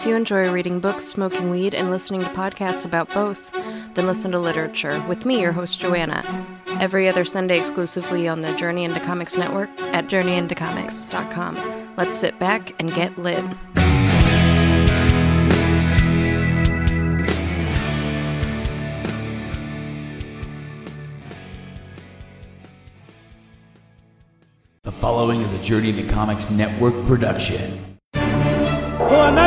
If you enjoy reading books, smoking weed, and listening to podcasts about both, then listen to Literature with me, your host, Joanna, every other Sunday exclusively on the Journey into Comics Network at journeyintocomics.com. Let's sit back and get lit. The following is a Journey into Comics Network production.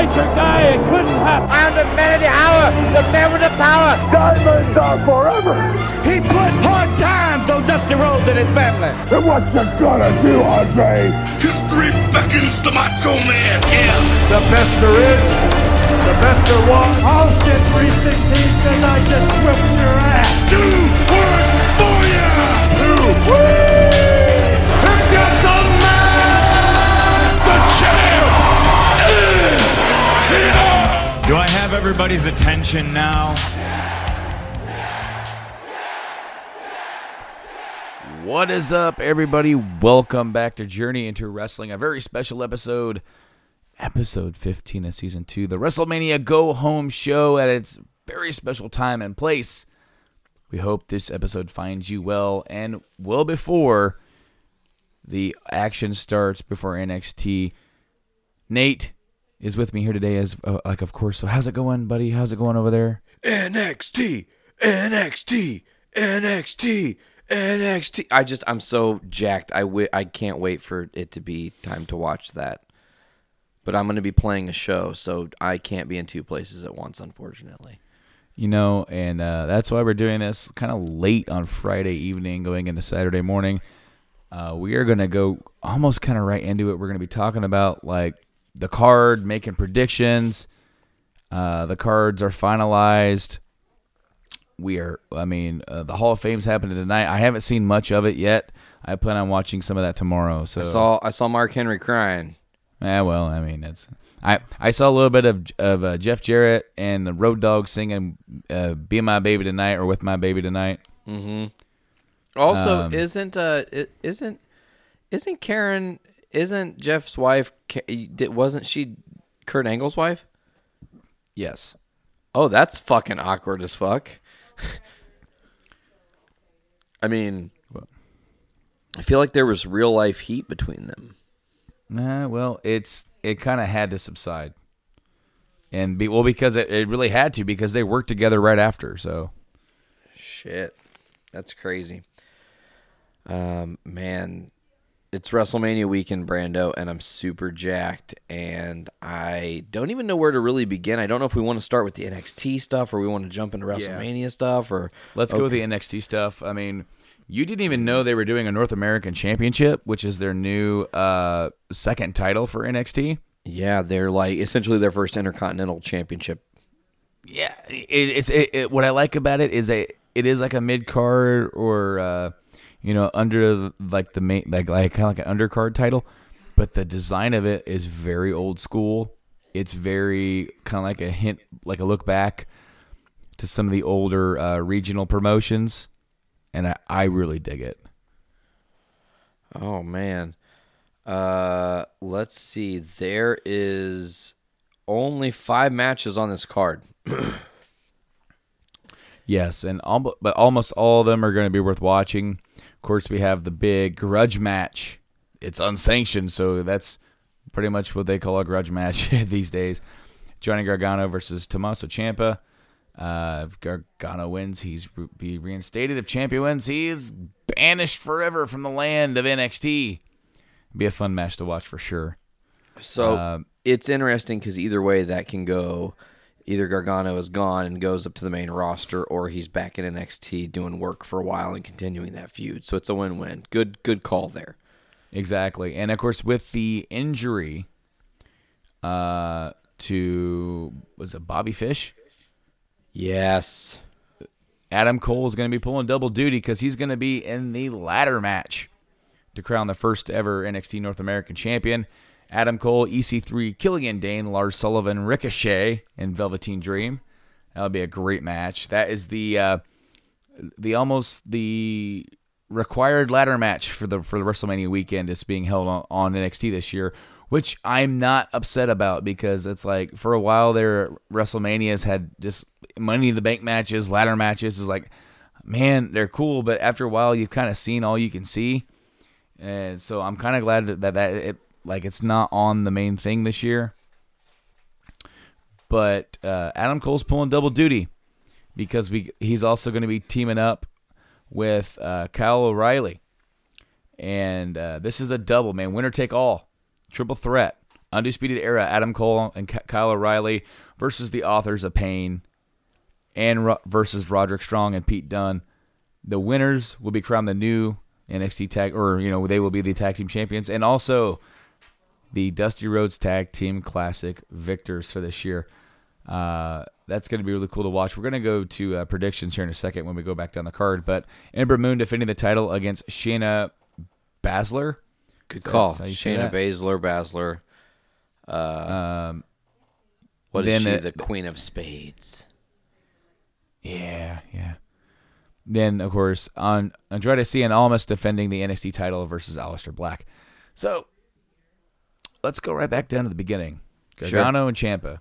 To nicer guy, it couldn't happen. I am the man of the hour, the man with the power. Diamonds are forever. He put hard times on Dusty Rhodes and his family. And what you gonna do, Andre? History beckons the macho man. Yeah. The best there is, the best there was. Austin 316 says I just whipped your ass. Two words for ya. Two, And Do I have everybody's attention now? What is up, everybody? Welcome back to Journey into Wrestling, a very special episode, episode 15 of season 2, the WrestleMania Go Home show at its very special time and place. We hope this episode finds you well and well before the action starts before NXT. Nate is with me here today, as uh, like of course. So how's it going, buddy? How's it going over there? NXT, NXT, NXT, NXT. I just I'm so jacked. I wi- I can't wait for it to be time to watch that. But I'm going to be playing a show, so I can't be in two places at once, unfortunately. you know, and uh, that's why we're doing this kind of late on Friday evening, going into Saturday morning. Uh, we are going to go almost kind of right into it. We're going to be talking about like the card, making predictions. Uh, the cards are finalized. We are, I mean, uh, the Hall of Fame's happening tonight. I haven't seen much of it yet. I plan on watching some of that tomorrow. So I saw I saw Mark Henry crying. Eh, well, I mean, it's I I saw a little bit of of uh, Jeff Jarrett and the Road Dogg singing uh, "Be My Baby Tonight" or "With My Baby Tonight." Mm-hmm. Also, Um, isn't uh isn't isn't Karen isn't Jeff's wife wasn't she Kurt Angle's wife? Yes. Oh, that's fucking awkward as fuck. I mean, I feel like there was real life heat between them. Nah, well, it's it kind of had to subside, and be well because it, it really had to because they worked together right after. So Shit, that's crazy. Um, man, it's WrestleMania weekend, Brando, and I'm super jacked, and I don't even know where to really begin. I don't know if we want to start with the NXT stuff or we want to jump into WrestleMania stuff or let's go with the NXT stuff. I mean, you didn't even know they were doing a North American Championship, which is their new uh, second title for NXT. Yeah, they're like essentially their first Intercontinental Championship. Yeah, it, it's it, it, what I like about it is a it is like a mid card or uh, you know under the- like the main like like kind of like an undercard title, but the design of it is very old school. It's very kind of like a hint, like a look back to some of the older uh, regional promotions, and I, I really dig it. Oh man. Uh let's see. There is only 5 matches on this card. Yes, and almost, but almost all of them are going to be worth watching. Of course, we have the big grudge match. It's unsanctioned, so that's pretty much what they call a grudge match these days. Johnny Gargano versus Tommaso Ciampa. Uh, if Gargano wins, he's re- be reinstated. If Ciampa wins, he is banished forever from the land of NXT. Be a fun match to watch for sure. So Um, it's interesting cuz either way that can go. Either Gargano is gone and goes up to the main roster or he's back in NXT doing work for a while and continuing that feud. So it's a win-win. Good good call there. Exactly. And of course, with the injury uh, to, was it Bobby Fish? Yes. Adam Cole is going to be pulling double duty because he's going to be in the ladder match to crown the first ever NXT North American champion. Adam Cole, EC3, Killian Dain, Lars Sullivan, Ricochet, and Velveteen Dream. That'll be a great match. That is the uh, the almost the required ladder match for the for the WrestleMania weekend is being held on, on NXT this year which I'm not upset about because it's like for a while there, WrestleManias had just Money in the Bank matches, ladder matches. Is like, man, they're cool, but after a while, you've kind of seen all you can see, and so I'm kind of glad that that, that it like it's not on the main thing this year. But uh, Adam Cole's pulling double duty because we he's also going to be teaming up with uh, Kyle O'Reilly, and uh, this is a double man, winner take all, triple threat, undisputed era. Adam Cole and Kyle O'Reilly versus the authors of Pain, and Ro- versus Roderick Strong and Pete Dunne. The winners will be crowned the new NXT tag, or you know they will be the tag team champions, and also the Dusty Rhodes Tag Team Classic victors for this year. Uh, that's going to be really cool to watch. We're going to go to uh, predictions here in a second when we go back down the card. But Ember Moon defending the title against Shayna Baszler. Good call. how you say Shayna? Baszler, Baszler. Um, What is she? it- the Queen of Spades. yeah, yeah. Then of course on Andrade Cien Almas defending the NXT title versus Aleister Black. So let's go right back down to the beginning. Sure. And Ciampa.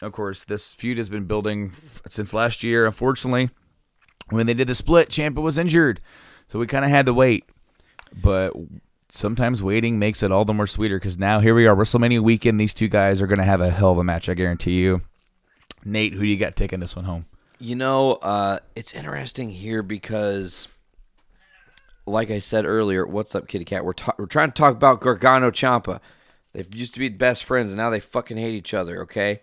Of course, this feud has been building f- since last year. Unfortunately, when they did the split, Ciampa was injured, so we kind of had to wait. But sometimes waiting makes it all the more sweeter because now here we are, WrestleMania weekend. These two guys are going to have a hell of a match, I guarantee you. Nate, who do you got taking this one home? You know, uh, it's interesting here because, like I said earlier, what's up, Kitty Cat? We're ta- we're trying to talk about Gargano Ciampa. They used to be best friends, and now they fucking hate each other. Okay.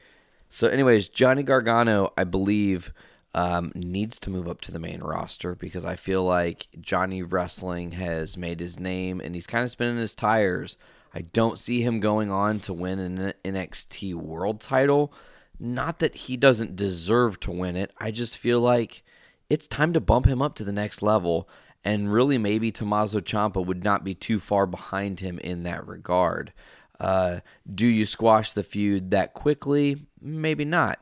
So, anyways, Johnny Gargano, I believe, um, needs to move up to the main roster because I feel like Johnny Wrestling has made his name and he's kind of spinning his tires. I don't see him going on to win an NXT World Title. Not that he doesn't deserve to win it. I just feel like it's time to bump him up to the next level. And really, maybe Tommaso Ciampa would not be too far behind him in that regard. Uh, do you squash the feud that quickly? Maybe not.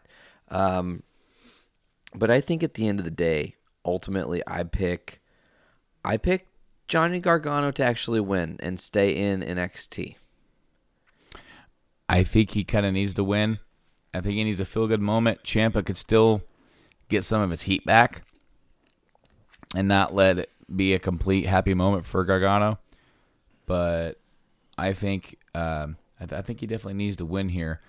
Um, but I think at the end of the day, ultimately, I pick, I pick Johnny Gargano to actually win and stay in NXT. I think he kind of needs to win. I think he needs a feel good moment. Ciampa could still get some of his heat back and not let be a complete happy moment for Gargano. But I think um, I, th- I think he definitely needs to win here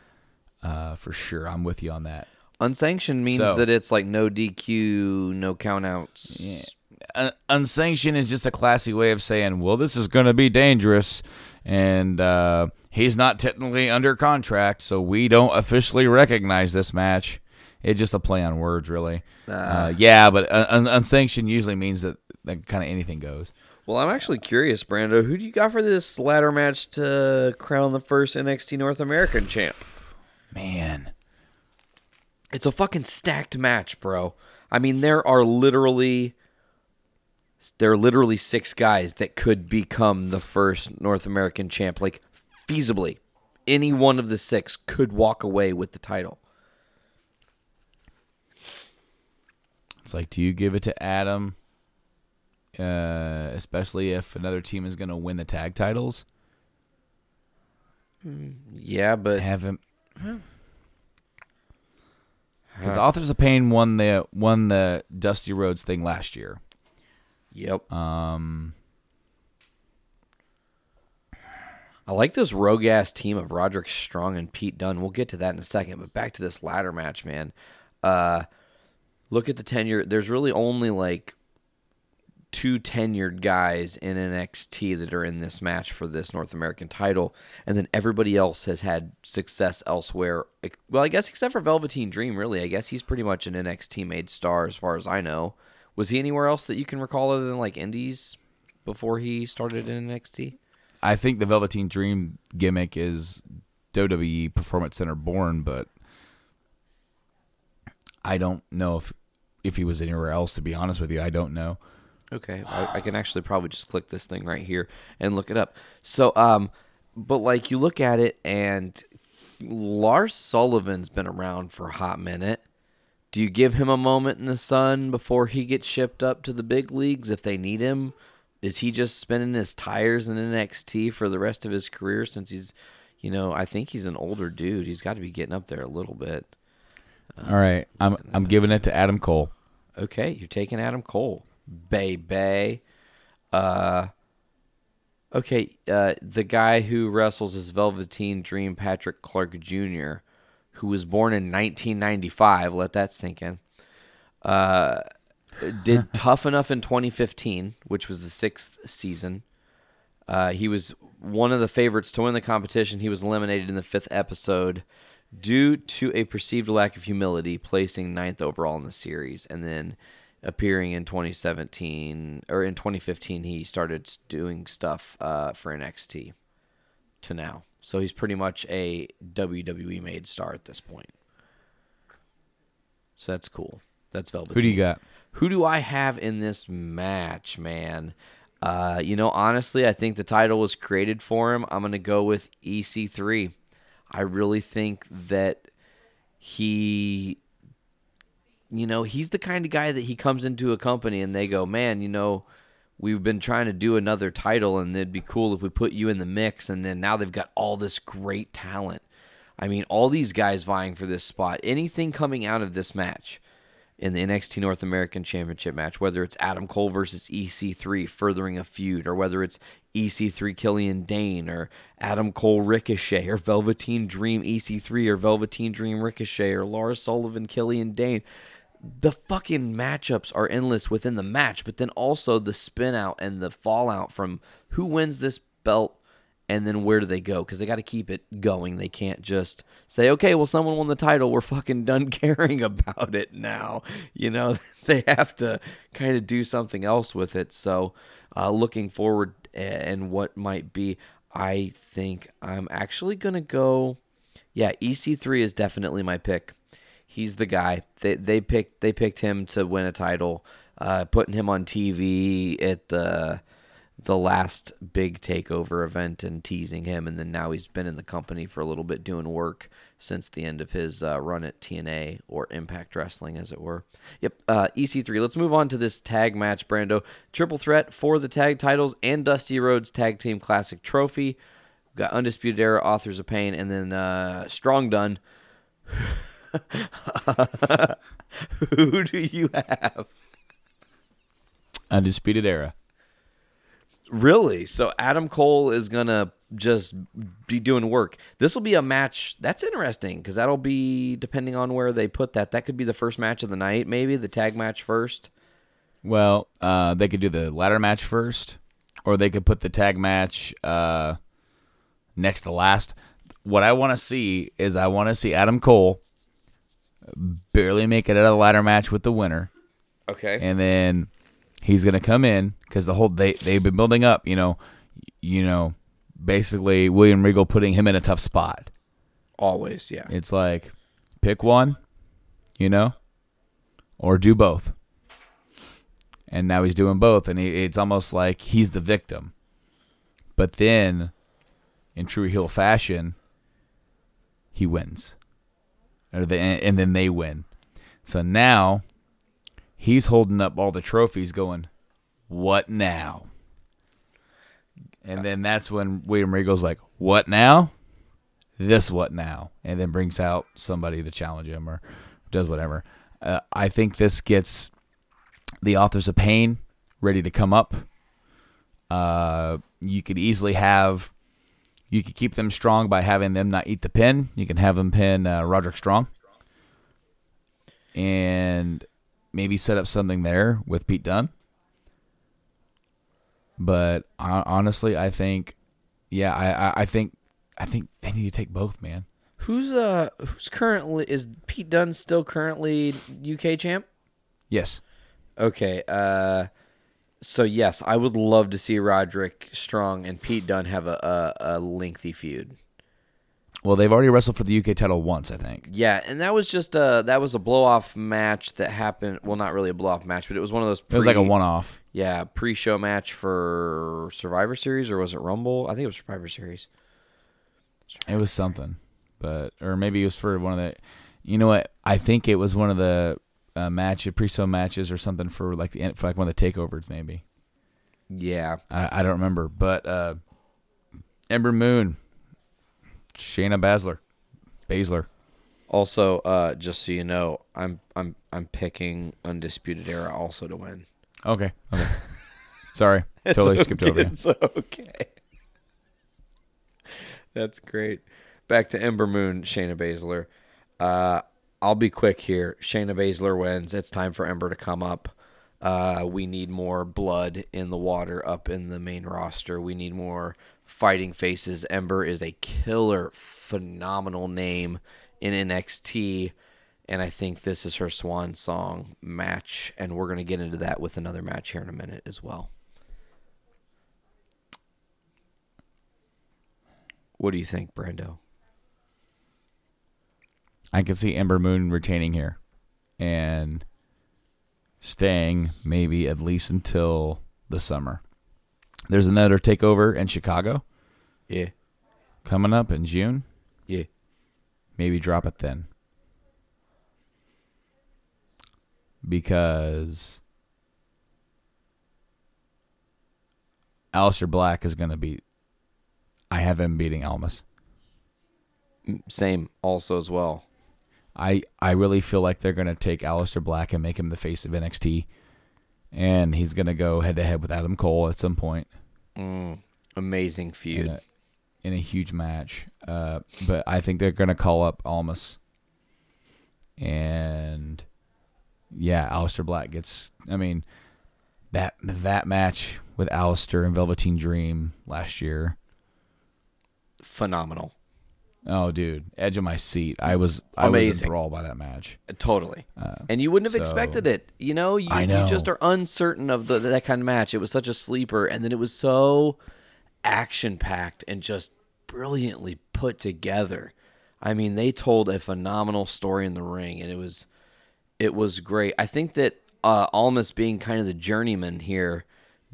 uh, for sure. I'm with you on that. Unsanctioned means So- that it's like no DQ, no countouts. Un- unsanctioned is just a classy way of saying, well, this is going to be dangerous, and uh, he's not technically under contract, so we don't officially recognize this match. It's just a play on words, really. Uh, yeah, but uh, un- unsanctioned usually means that, that kind of anything goes. Well, I'm actually curious, Brando. Who do you got for this ladder match to crown the first NXT North American champ? Man, It's a fucking stacked match, bro. I mean, there are literally there are literally six guys that could become the first North American champ. Like feasibly, any one of the six could walk away with the title. it's like, do you give it to Adam, uh, especially if another team is going to win the tag titles? Yeah, but Have him. Because Authors of Pain won the won the Dusty Rhodes thing last year. yep. Um, I like this rogue ass team of Roderick Strong and Pete Dunne. We'll get to that in a second, but back to this ladder match, man. Uh, look at the tenure. There's really only like two tenured guys in NXT that are in this match for this North American title, and then everybody else has had success elsewhere. Well, I guess except for Velveteen Dream, really. I guess he's pretty much an NXT made star as far as I know. Was he anywhere else that you can recall other than like Indies before he started in NXT? I think the Velveteen Dream gimmick is WWE Performance Center born, but I don't know if if he was anywhere else. To be honest with you, I don't know. Okay, I, I can actually probably just click this thing right here and look it up. So, um, but like you look at it, and Lars Sullivan's been around for a hot minute. Do you give him a moment in the sun before he gets shipped up to the big leagues if they need him? is he just spinning his tires in NXT for the rest of his career since he's, you know, I think he's an older dude. He's got to be getting up there a little bit. All right, I'm I'm giving it to Adam Cole. Okay, you're taking Adam Cole, Bay Bay. Uh, okay, uh, the guy who wrestles as Velveteen Dream, Patrick Clark Jr., who was born in 1995. Let that sink in. Uh, did tough enough in 2015, which was the sixth season. Uh, he was one of the favorites to win the competition. He was eliminated in the fifth episode due to a perceived lack of humility, placing ninth overall in the series, and then appearing in 2017 or in 2015, he started doing stuff uh, for NXT to now. So he's pretty much a WWE made star at this point. So that's cool. That's Velvet. Who do you got? Who do I have in this match, man? Uh, you know, honestly, I think the title was created for him. I'm going to go with EC3. I really think that he, you know, he's the kind of guy that he comes into a company and they go, man, you know, we've been trying to do another title and it'd be cool if we put you in the mix. And then now they've got all this great talent. I mean, all these guys vying for this spot. Anything coming out of this match in the NXT North American Championship match, whether it's Adam Cole versus EC3 furthering a feud, or whether it's EC3 Killian Dain, or Adam Cole Ricochet, or Velveteen Dream EC3, or Velveteen Dream Ricochet, or Lars Sullivan Killian Dain. The fucking matchups are endless within the match, but then also the spin out and the fallout from who wins this belt and then where do they go? Because they got to keep it going. They can't just say, okay, well, someone won the title. We're fucking done caring about it now. You know, they have to kind of do something else with it. So, uh, looking forward and what might be, I think I'm actually going to go. Yeah, EC3 is definitely my pick. He's the guy. They they picked they picked him to win a title, uh, putting him on TV at the the last big takeover event and teasing him, and then now he's been in the company for a little bit doing work since the end of his uh, run at TNA or Impact Wrestling, as it were. Yep, uh, EC3. Let's move on to this tag match, Brando. Triple threat for the tag titles and Dusty Rhodes Tag Team Classic Trophy. We've got Undisputed Era, Authors of Pain, and then uh, Strong Dunne. Who do you have? Undisputed Era. Really? So Adam Cole is gonna just be doing work. This will be a match that's interesting because that'll be depending on where they put that. That could be the first match of the night, maybe the tag match first. Well, uh, they could do the ladder match first, or they could put the tag match uh, next to last. What I want to see is I want to see Adam Cole barely make it out of the ladder match with the winner, Okay. and then he's gonna come in because the whole they they've been building up. You know, you know, basically William Regal putting him in a tough spot. Always, yeah. It's like pick one, you know, or do both. And now he's doing both, and he, it's almost like he's the victim. But then, in true heel fashion, he wins, and then they win. So now he's holding up all the trophies, going, "What now?" And then that's when William Regal's like, "What now?" this what now and then brings out somebody to challenge him or does whatever uh, i think this gets the authors of pain ready to come up uh, you could easily have you could keep them strong by having them not eat the pin you can have them pin uh, roderick strong and maybe set up something there with pete dunne but uh, honestly i think yeah I, I, I think I think they need to take both, man. Who's uh who's currently is Pete Dunne still currently UK champ? Yes. Okay. Uh so yes, I would love to see Roderick Strong and Pete Dunne have a, a, a lengthy feud. Well, they've already wrestled for the UK title once, I think. Yeah, and that was just a that was a blow off match that happened. Well, not really a blow off match, but it was one of those. It was like a one off. Yeah, pre show match for Survivor Series or was it Rumble? I think it was Survivor Series. It was something, but or maybe it was for one of the. You know what? I think it was one of the uh, match pre-show matches or something for like the for like one of the takeovers, maybe. Yeah. I, I don't remember, but uh, Ember Moon, Shayna Baszler, Baszler. Also, uh, just so you know, I'm I'm I'm picking Undisputed Era also to win. Okay, okay. Sorry, totally skipped over. you. It's okay. That's great. Back to Ember Moon, Shayna Baszler. Uh, I'll be quick here. Shayna Baszler wins. It's time for Ember to come up. Uh, we need more blood in the water up in the main roster. We need more fighting faces. Ember is a killer, phenomenal name in NXT. And I think this is her swan song match. And we're going to get into that with another match here in a minute as well. What do you think, Brando? I can see Ember Moon retaining here and staying maybe at least until the summer. There's another takeover in Chicago Yeah. coming up in June. Yeah. Maybe drop it then. Because Aleister Black is going to beat. I have him beating Almas. Same also as well. I I really feel like they're gonna take Aleister Black and make him the face of NXT, and he's gonna go head to head with Adam Cole at some point Amazing in feud. a, in a huge match. Uh, but I think they're gonna call up Almas, and yeah, Aleister Black gets. I mean, that that match with Aleister and Velveteen Dream last year. Phenomenal. Oh, dude, edge of my seat. I was I was enthralled by that match. Totally. and you wouldn't have Uh, so- expected it. You know, you, I you just are uncertain of the, that kind of match. It was such a sleeper, and then it was so action packed and just brilliantly put together. I mean, they told a phenomenal story in the ring, and it was it was great. I think that uh, Almas being kind of the journeyman here,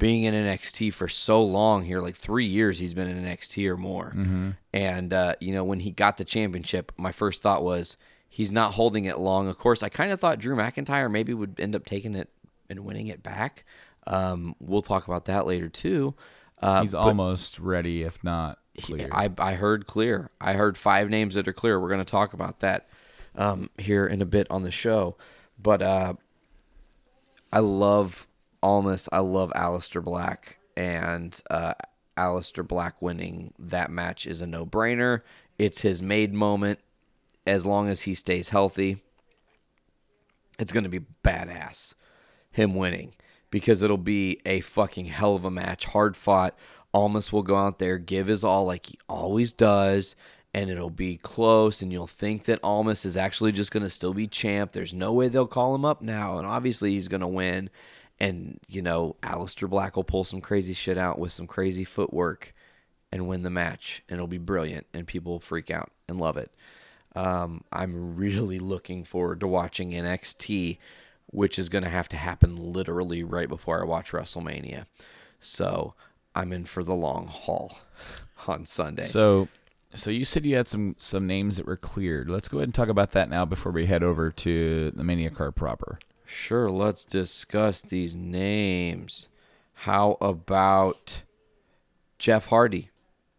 being in NXT for so long here, like three years, he's been in NXT or more. And uh, you know, when he got the championship, my first thought was he's not holding it long. Of course, I kind of thought Drew McIntyre maybe would end up taking it and winning it back. Um, we'll talk about that later too. Uh, He's almost ready, if not he- clear. I, I heard clear. I heard five names that are clear. We're going to talk about that um, here in a bit on the show. But uh, I love Almas. I love Aleister Black. And uh, Aleister Black winning that match is a no brainer. It's his made moment. As long as he stays healthy, it's going to be badass him winning because it'll be a fucking hell of a match, hard fought. Almas will go out there, give his all like he always does, and it'll be close. And you'll think that Almas is actually just going to still be champ. There's no way they'll call him up now, and obviously he's going to win. And you know, Aleister Black will pull some crazy shit out with some crazy footwork and win the match, and it'll be brilliant, and people will freak out and love it. Um, I'm really looking forward to watching NXT, which is going to have to happen literally right before I watch WrestleMania. So I'm in for the long haul on Sunday. So, so you said you had some some names that were cleared. Let's go ahead and talk about that now before we head over to the Mania card proper. Sure, let's discuss these names. How about Jeff Hardy?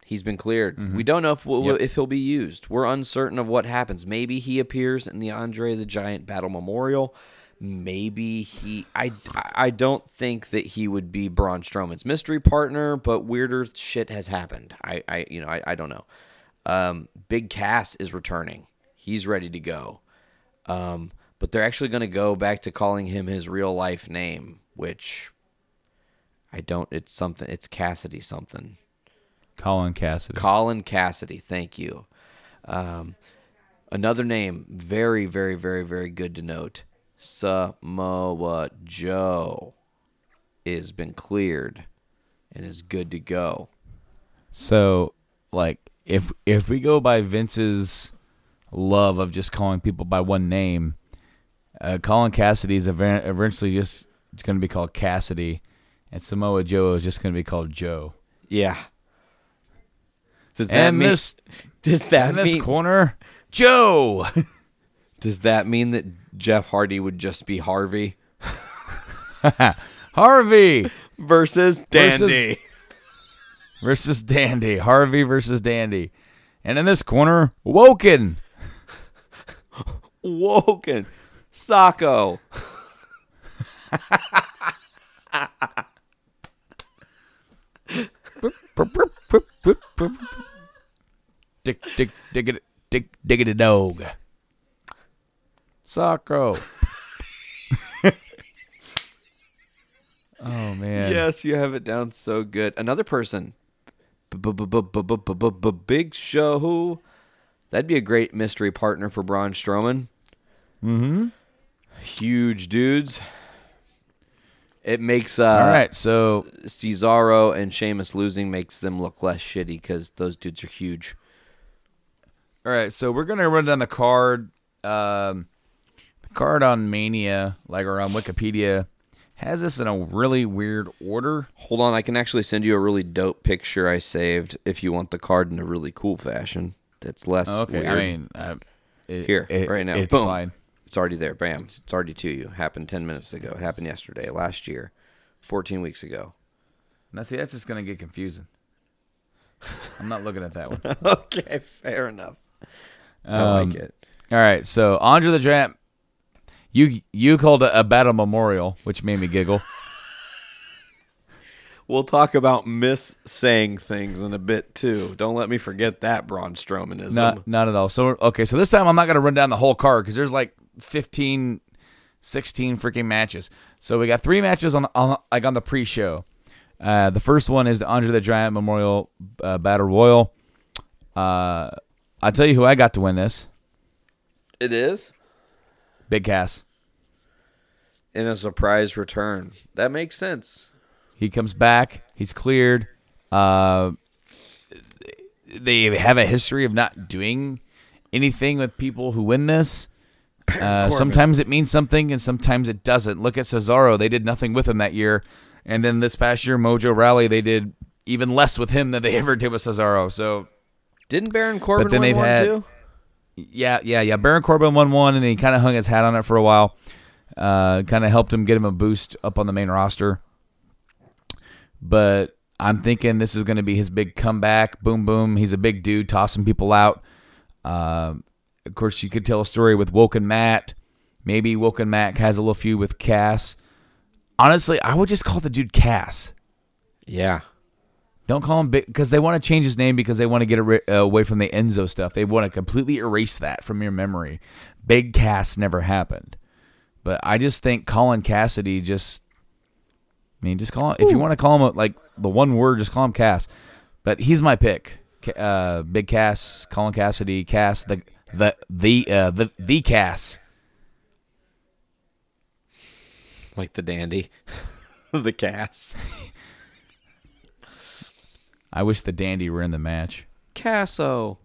He's been cleared. We don't know if Yep. if he'll be used. We're uncertain of what happens. Maybe he appears in the Andre the Giant Battle Memorial. Maybe he. I I don't think that he would be Braun Strowman's mystery partner, but weirder shit has happened. I I you know I, I don't know. Um, Big Cass is returning. He's ready to go. Um, but they're actually going to go back to calling him his real life name, which I don't. It's something. It's Cassidy something. Colin Cassidy. Colin Cassidy. Thank you. Um, another name, very, very, very, very good to note. Samoa Joe is been cleared and is good to go. so, like, if if we go by Vince's love of just calling people by one name, uh, Colin Cassidy is eventually just going to be called Cassidy, and Samoa Joe is just going to be called Joe. Yeah. Does that And mean? this does that in this mean? corner, Joe. Does that mean that Jeff Hardy would just be Harvey? Harvey. versus Dandy. versus Dandy. Harvey versus Dandy. And in this corner, Woken. Woken. Sacco. Dick, dick, dig it, dick, dig it, dog. Sacco. oh man. Yes, you have it down so good. Another person. Big Show. That'd be a great mystery partner for Braun Strowman. Mm-hmm. Huge dudes. It makes uh, All right, so Cesaro and Sheamus losing makes them look less shitty because those dudes are huge. all right, so we're gonna run down the card. Um, the card on Mania, like or on Wikipedia, has this in a really weird order. Hold on, I can actually send you a really dope picture I saved if you want the card in a really cool fashion. That's less Okay, weird. I mean, uh, it, Here, it- right now. it's Boom. fine. It's already there. Bam. It's already to you. Happened 10 minutes ago. It happened yesterday, last year, 14 weeks ago. Now, see, that's just gonna get confusing. I'm not looking at that one. okay, fair enough. I Um, like it. All right, so Andre the Giant, you you called it a battle memorial, which made me giggle. We'll talk about miss saying things in a bit too. Don't let me forget that Braun Strowmanism. not not at all. So okay, so this time I'm not gonna run down the whole card because there's like 15, 16 freaking matches. So we got three matches on, on like on the pre-show. Uh, the first one is the Andre the Giant Memorial uh, Battle Royal. Uh, I'll tell you who I got to win this. It is Big Cass. in a surprise return. That makes sense. He comes back. He's cleared. Uh, they have a history of not doing anything with people who win this. Uh, sometimes it means something, and sometimes it doesn't. Look at Cesaro; they did nothing with him that year, and then this past year, Mojo Rawley, they did even less with him than they ever did with Cesaro. So, Didn't Baron Corbin then win they've one had- too? yeah, yeah, yeah. Baron Corbin won one, and he kind of hung his hat on it for a while. Uh, kind of helped him get him a boost up on the main roster. But I'm thinking this is going to be his big comeback. Boom, boom. He's a big dude, tossing people out. Uh, of course, you could tell a story with Woken Matt. Maybe Woken Matt has a little feud with Cass. Honestly, I would just call the dude Cass. Yeah. Don't call him big because they want to change his name because they want to get ar- uh, away from the Enzo stuff. They want to completely erase that from your memory. Big Cass never happened, but I just think Colin Cassidy just. I mean, just call him if you want to call him like the one word, just call him Cass. But he's my pick. Uh, Big Cass, Colin Cassidy, Cass, the the the uh, the the Cass. Like the dandy. the Cass. I wish the Dandy were in the match. Casso.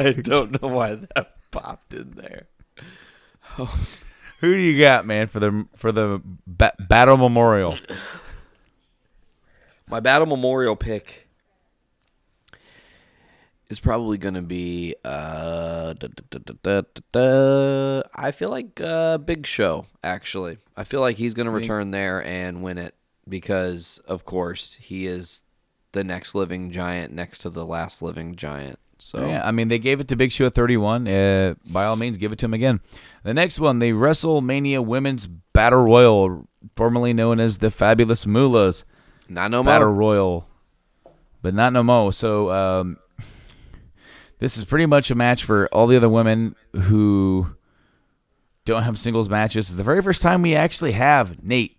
I don't know why that popped in there. Who do you got, man, for the for the ba- Battle Memorial? My battle memorial pick is probably going to be. Uh, da, da, da. I feel like uh, Big Show. Actually, I feel like he's going to return there and win it because, of course, he is the next living giant next to the last living giant. So Yeah, I mean they gave it to Big Show at 31. Uh, by all means, give it to him again. The next one, the WrestleMania Women's Battle Royal, formerly known as the Fabulous Moolahs not no Battle more. Royal, but not no mo. So um, this is pretty much a match for all the other women who don't have singles matches. It's the very first time we actually have Nate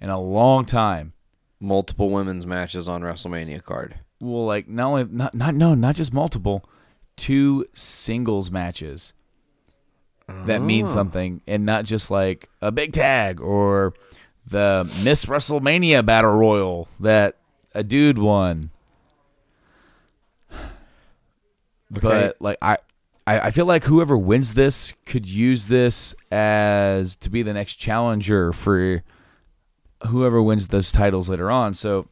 in a long time. Multiple women's matches on WrestleMania card. well like not only not not no not just multiple two singles matches that means something and not just like a big tag or the miss wrestlemania battle royal that a dude won but like I, I i feel like whoever wins this could use this as to be the next challenger for whoever wins those titles later on so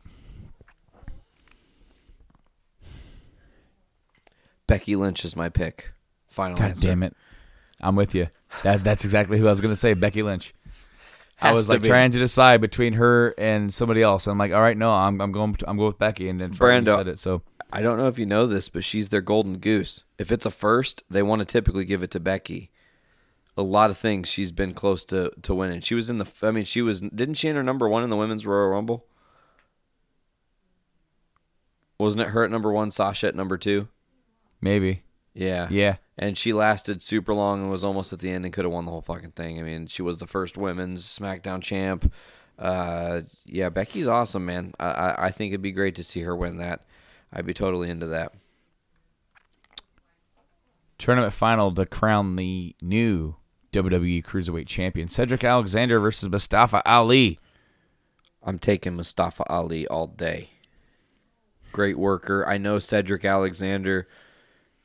Becky Lynch is my pick Final God answer. damn it. I'm with you. That that's exactly who I was gonna say. Becky Lynch. I was like be. trying to decide between her and somebody else. I'm like, all right, no, I'm I'm going I'm going with Becky, and then Brando. said it. So I don't know if you know this, but she's their golden goose. If it's a first, they want to typically give it to Becky. A lot of things she's been close to to winning. She was in the. I mean, she was. Didn't she enter number one in the women's Royal Rumble? Wasn't it her at number one, Sasha at number two? maybe, Yeah. yeah, And she lasted super long and was almost at the end and could have won the whole fucking thing. I mean, she was the first women's SmackDown champ. Uh, yeah, Becky's awesome, man. I, I, I think it'd be great to see her win that. I'd be totally into that. tournament final to crown the new WWE Cruiserweight Champion Cedric Alexander versus Mustafa Ali. I'm taking Mustafa Ali all day. Great worker. I know Cedric Alexander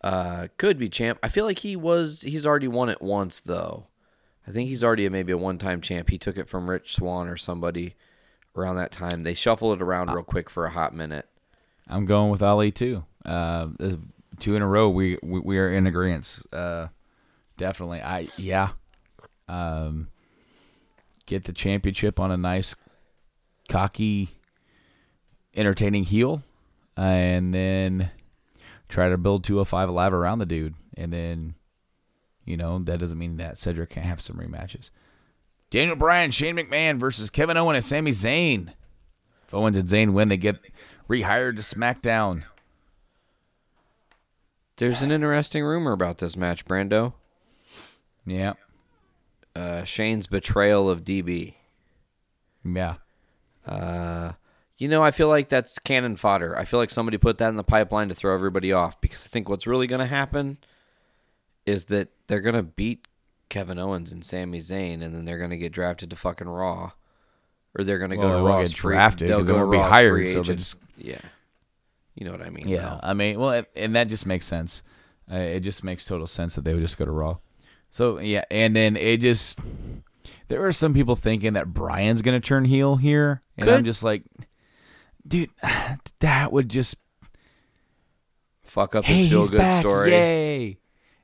uh, could be champ. I feel like he was. He's already won it once though. I think he's already maybe a one-time champ. He took it from Rich Swann or somebody around that time. They shuffled it around real quick for a hot minute. I'm going with Ali too. Uh, two in a row. We we, we are in agreement. Uh, definitely. I yeah. Um, get the championship on a nice, cocky, entertaining heel, and then try to build 205 alive around the dude, and then. You know that doesn't mean that Cedric can't have some rematches. Daniel Bryan, Shane McMahon versus Kevin Owens and Sami Zayn. If Owens and Zayn win, they get rehired to SmackDown. There's an interesting rumor about this match, Brando. Yeah, Uh, Shane's betrayal of DB. yeah. Uh, you know, I feel like that's cannon fodder. I feel like somebody put that in the pipeline to throw everybody off because I think what's really going to happen is that they're going to beat Kevin Owens and Sami Zayn, and then they're going to get drafted to fucking Raw, or they're going to Well, go to Raw. get drafted 'cause they won't be hired, so they just- yeah, you know what I mean. Yeah, though. I mean, well, and- that just makes sense. Uh, it just makes total sense that they would just go to Raw. So yeah, and then it just there are some people thinking that Bryan's gonna turn heel here, and I'm just like, dude, that would just fuck up hey, his feel good back, story. yay.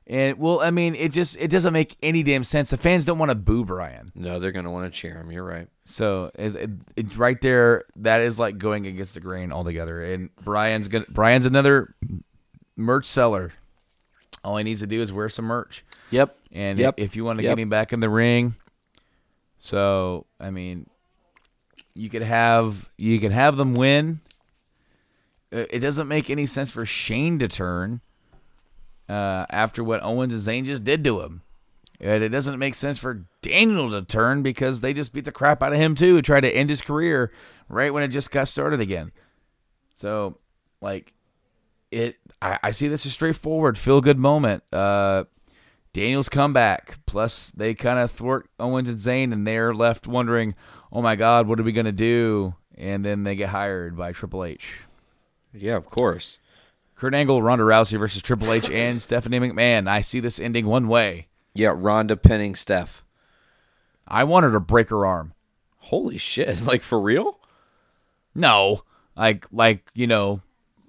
And well, I mean, it just it doesn't make any damn sense. The fans don't want to boo Bryan. No, they're going to want to cheer him. You're right. So it's it, it's right there. That is like going against the grain altogether. And Bryan's gonna Bryan's another merch seller. All he needs to do is wear some merch. Yep. And Yep. if you want to Yep. get him back in the ring, so I mean, you could have you could have them win. Uh, It doesn't make any sense for Shane to turn uh, after what Owens and Zayn just did to him. And it doesn't make sense for Daniel to turn because they just beat the crap out of him too, and tried to end his career right when it just got started again. So, like, it, I, I see this as straightforward, feel good moment. Uh, Daniel's comeback, plus they kind of thwart Owens and Zayn, and they're left wondering, oh my God, what are we gonna do? And then they get hired by Triple H. Yeah, of course. Kurt Angle, Ronda Rousey versus Triple H and Stephanie McMahon. I see this ending one way. Yeah, Ronda pinning Steph. I want her to break her arm. Holy shit! Like for real? No, like like you know,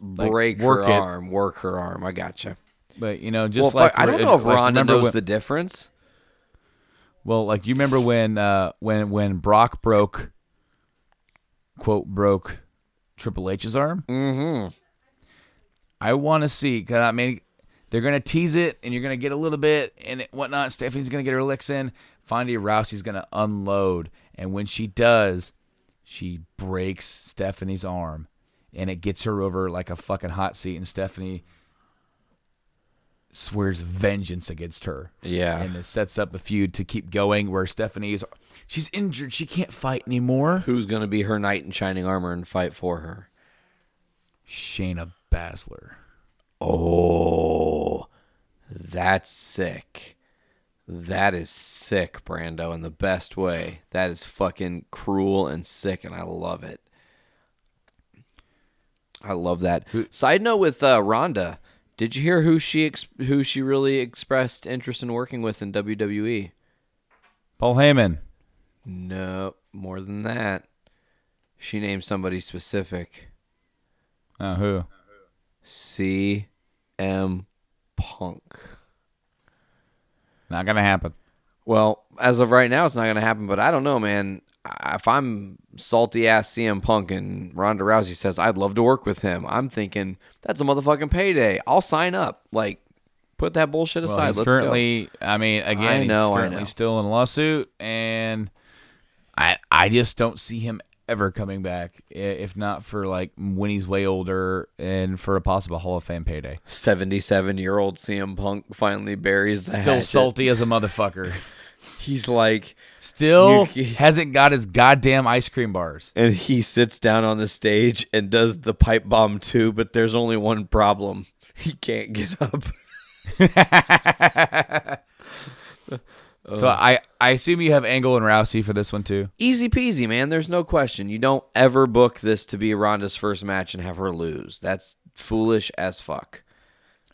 like, Break her it. arm, work her arm. I gotcha. But you know, just fuck, like I don't know if Ronda remember knows when- the difference. Well, like you remember when uh when when Brock broke quote broke Triple H's arm? Mm-hmm. I want to see cuz I mean they're going to tease it and you're going to get a little bit and whatnot. Stephanie's going to get her licks in. Ronda Rousey's going to unload and when she does, she breaks Stephanie's arm and it gets her over like a fucking hot seat and Stephanie swears vengeance against her. Yeah. And it sets up a feud to keep going where Stephanie is she's injured, she can't fight anymore. Who's gonna be her knight in shining armor and fight for her? Shayna Baszler. Oh, that's sick. That is sick, Brando, in the best way. That is fucking cruel and sick, and I love it. I love that. Side note with uh, Ronda, did you hear who she ex- who she really expressed interest in working with in WWE? Paul Heyman. No, more than that. She named somebody specific. Uh, who? CM Punk. Not gonna happen. Well, as of right now, it's not going to happen. But I don't know, man. I- If I'm salty ass CM Punk and Ronda Rousey says I'd love to work with him, I'm thinking that's a motherfucking payday. I'll sign up. Like, put that bullshit Well, aside. he's Let's currently, I mean, again, I know, he's currently still in a lawsuit, and I, I just don't see him ever coming back. If not for like when he's way older and for a possible Hall of Fame payday. 77 year old CM Punk finally buries the Still hatchet. salty as a motherfucker. He's like, Still You- hasn't got his goddamn ice cream bars. and he sits down on the stage and does the pipe bomb too. But there's only one problem: he can't get up. So I, I assume you have Angle and Rousey for this one too. Easy peasy, man. There's no question. You don't ever book this to be Ronda's first match and have her lose. That's foolish as fuck.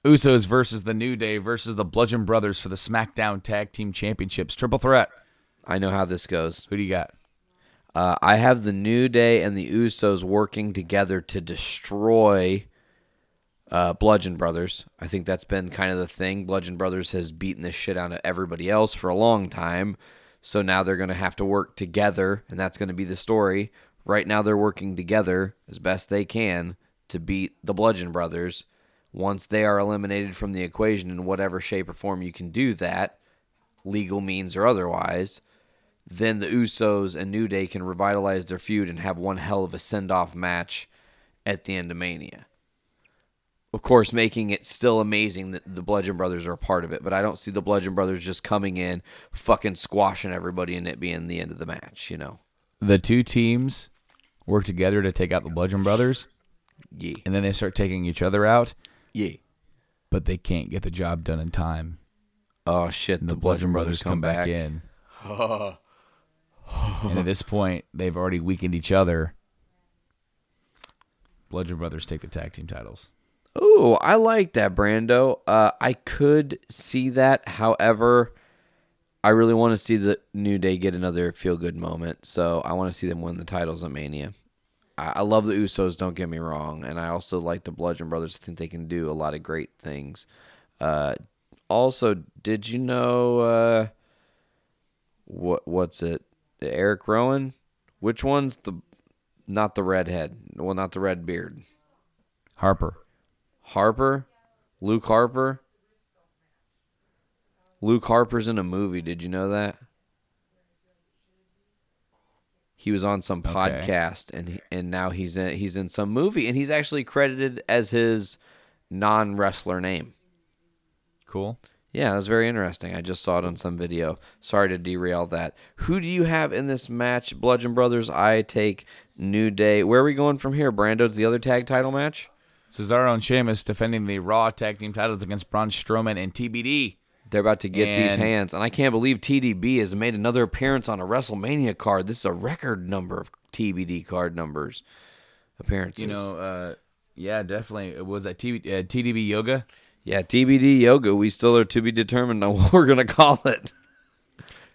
Usos versus the New Day versus the Bludgeon Brothers for the SmackDown Tag Team Championships. Triple threat. I know how this goes. Who do you got? Uh, I have the New Day and the Usos working together to destroy uh, Bludgeon Brothers. I think that's been kind of the thing. Bludgeon Brothers has beaten the shit out of everybody else for a long time. So now they're going to have to work together, and that's going to be the story. Right now, they're working together as best they can to beat the Bludgeon Brothers. Once they are eliminated from the equation in whatever shape or form you can do that, legal means or otherwise, then the Usos and New Day can revitalize their feud and have one hell of a send off match at the end of Mania. Of course, making it still amazing that the Bludgeon Brothers are a part of it, but I don't see the Bludgeon Brothers just coming in, fucking squashing everybody, and it being the end of the match, you know? The two teams work together to take out the Bludgeon Brothers, Yeah. and then they start taking each other out, Yeah. but they can't get the job done in time. Oh, shit. And The, Bludgeon Brothers come back, in. and at this point, they've already weakened each other. Bludgeon Brothers take the tag team titles. Ooh, I like that, Brando. Uh, I could see that. However, I really want to see the New Day get another feel good moment. So I want to see them win the titles at Mania. I, love the Usos, don't get me wrong. And I also like the Bludgeon Brothers. I think they can do a lot of great things. Uh, also, did you know uh, what what's it? Eric Rowan? Which one's the not the redhead? Well, not the red beard. Harper. Harper, Luke Harper. Luke Harper's in a movie. Did you know that? He was on some Okay. podcast, and and now he's in he's in some movie, and he's actually credited as his non wrestler name. Cool. Yeah, that's very interesting. I just saw it on some video. Sorry to derail that. Who do you have in this match, Bludgeon Brothers? I take New Day. Where are we going from here, Brando? To the other tag title match? Cesaro and Sheamus defending the Raw tag team titles against Braun Strowman and TBD. They're about to get these hands, and I can't believe TDB has made another appearance on a WrestleMania card. This is a record number of TBD card numbers appearances. You know, uh, yeah, definitely. It was that TV, uh, TDB Yoga. yeah, TBD yoga. We still are to be determined on what we're gonna call it.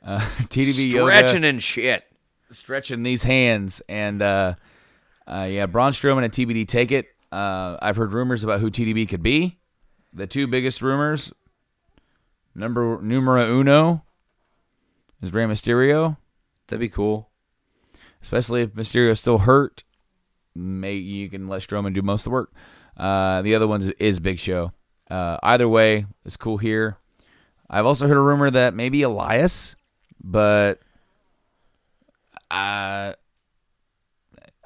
Uh, TDB Stretching Yoga and shit. stretching these hands, and uh, uh, yeah, Braun Strowman and TBD take it. Uh, I've heard rumors about who TDB could be. The two biggest rumors, number numero uno, is Rey Mysterio. That'd be cool. especially if Mysterio's still hurt. May you can let Strowman do most of the work. Uh, the other one is Big Show. Uh, either way, it's cool here. I've also heard a rumor that maybe Elias, but uh,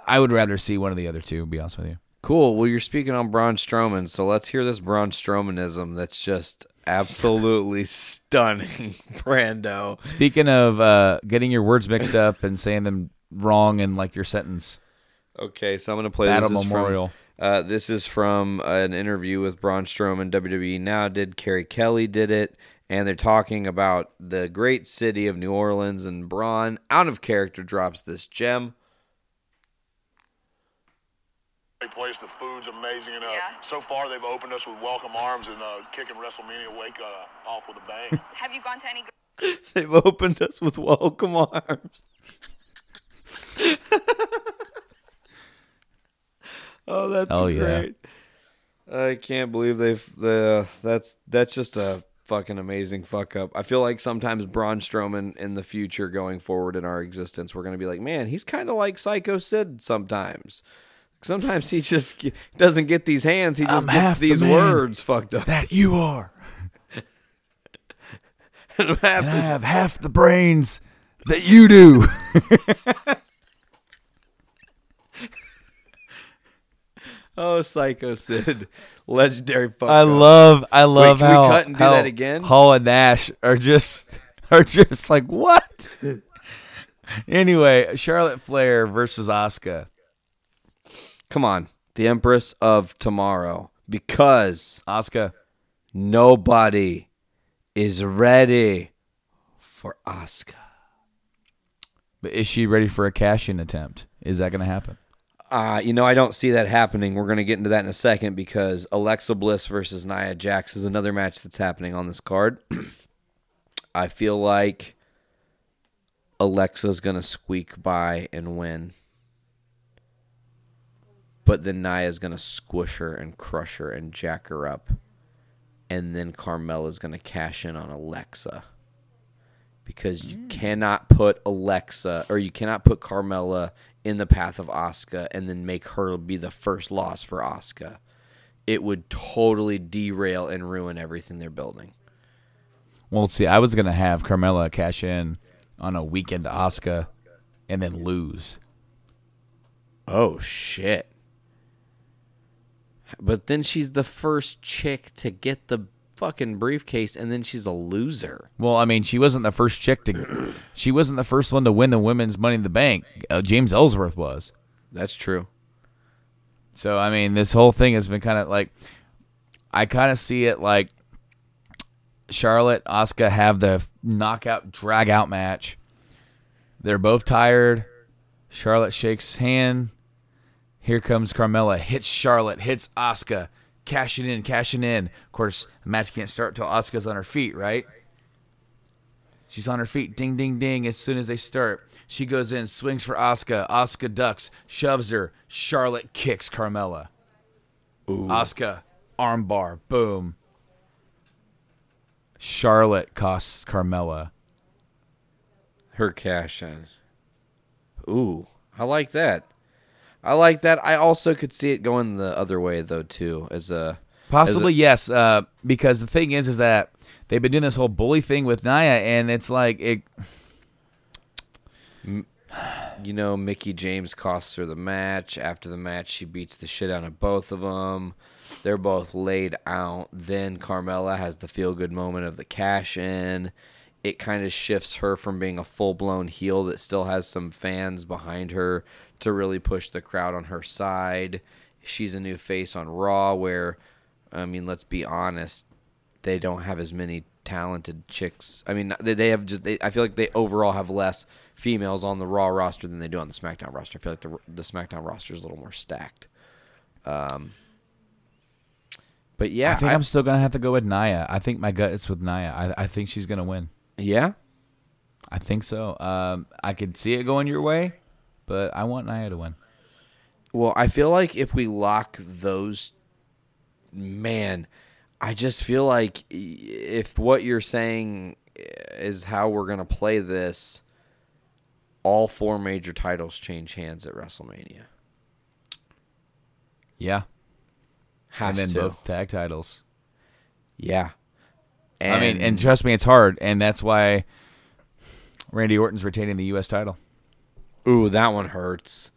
I would rather see one of the other two. Be honest with you. Cool. Well, you're speaking on Braun Strowman, so let's hear this Braun Strowmanism. That's just absolutely stunning, Brando. Speaking of uh, getting your words mixed up and saying them wrong in like your sentence, Okay, so I'm gonna play Battle this Memorial. From, uh, this is from an interview with Braun Strowman. WWE now did. Kerry Kelly did it, and they're talking about the great city of New Orleans. And Braun, out of character, drops this gem. Great place. The food's amazing, and uh, Yeah. so far they've opened us with welcome arms and uh, kicking WrestleMania wake uh, off with a bang. Have you gone to any They've opened us with welcome arms. oh, that's Oh, yeah. great. I can't believe they've the that's that's just a fucking amazing fuck up. I feel like sometimes Braun Strowman in the future going forward in our existence, we're going to be like, man, he's kind of like Psycho Sid sometimes. Sometimes he just doesn't get these hands. He just I'm gets the these man words fucked up. That you are. And half And I have half the brains that you do. oh, Psycho Sid. Legendary fuck I love, I love we how, cut and do that again? Hall and Nash are just are just like what? anyway, Charlotte Flair versus Asuka. Come on. The Empress of Tomorrow. Because Asuka, nobody is ready for Asuka. But is she ready for a cash-in attempt? Is that going to happen? Uh, you know, I don't see that happening. We're going to get into that in a second because Alexa Bliss versus Nia Jax is another match that's happening on this card. I feel like Alexa's going to squeak by and win. But then Nia's going to squish her and crush her and jack her up. And then Carmella's going to cash in on Alexa. Because you hmm. cannot put Alexa or you cannot put Carmella in the path of Asuka and then make her be the first loss for Asuka. It would totally derail and ruin everything they're building. Well, see, I was going to have Carmella cash in on a weekend Asuka and then lose. Oh shit. But then she's the first chick to get the fucking briefcase and then she's a loser. Well, I mean, she wasn't the first chick to. she wasn't the first one to win the women's Money in the Bank. Uh, James Ellsworth was. That's true. So I mean, this whole thing has been kind of like. I kind of see it like. Charlotte, Asuka have the knockout drag out match. They're both tired. Charlotte shakes hand. Here comes Carmella. Hits Charlotte. Hits Asuka. Cashing in, cashing in. Of course, the match can't start until Asuka's on her feet, right? She's on her feet. Ding, ding, ding. As soon as they start, she goes in, swings for Asuka. Asuka ducks, shoves her. Charlotte kicks Carmella. Ooh. Asuka, armbar. Boom. Charlotte costs Carmella. Her cash in. Ooh, I like that. I like that. I also could see it going the other way though too, as a Possibly yes, uh, because the thing is, is that they've been doing this whole bully thing with Nia, and it's like it. you know, Mickie James costs her the match. After the match, she beats the shit out of both of them. They're both laid out. Then Carmella has the feel good moment of the cash in. It kind of shifts her from being a full blown heel that still has some fans behind her to really push the crowd on her side. She's a new face on Raw, where, I mean, let's be honest, they don't have as many talented chicks. I mean, they, they have just. They, I feel like they overall have less females on the Raw roster than they do on the SmackDown roster. I feel like the the SmackDown roster is a little more stacked. Um, but yeah, I think I, am still gonna have to go with Nia. I think my gut is with Nia. I, I think she's gonna win. yeah. I think so. Um, I could see it going your way, but I want Nia to win. Well, I feel like if we lock those, man, I just feel like if what you're saying is how we're gonna play this, all four major titles change hands at WrestleMania. Yeah, Has and then to. both tag titles. Yeah. I mean, and trust me, it's hard, and that's why Randy Orton's retaining the U.S. title. Ooh, that one hurts.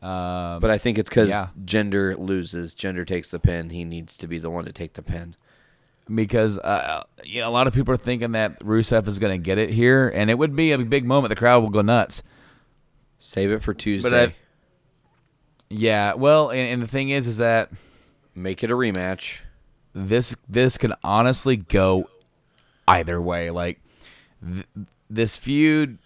Um, But I think it's because yeah. Jinder loses. Jinder takes the pin. He needs to be the one to take the pin. because uh, you know a lot of people are thinking that Rusev is going to get it here, and it would be a big moment. The crowd will go nuts. Save it for Tuesday. But I, yeah, well, and, and the thing is, is that Make it a rematch. this this can honestly go either way. Like th- this feud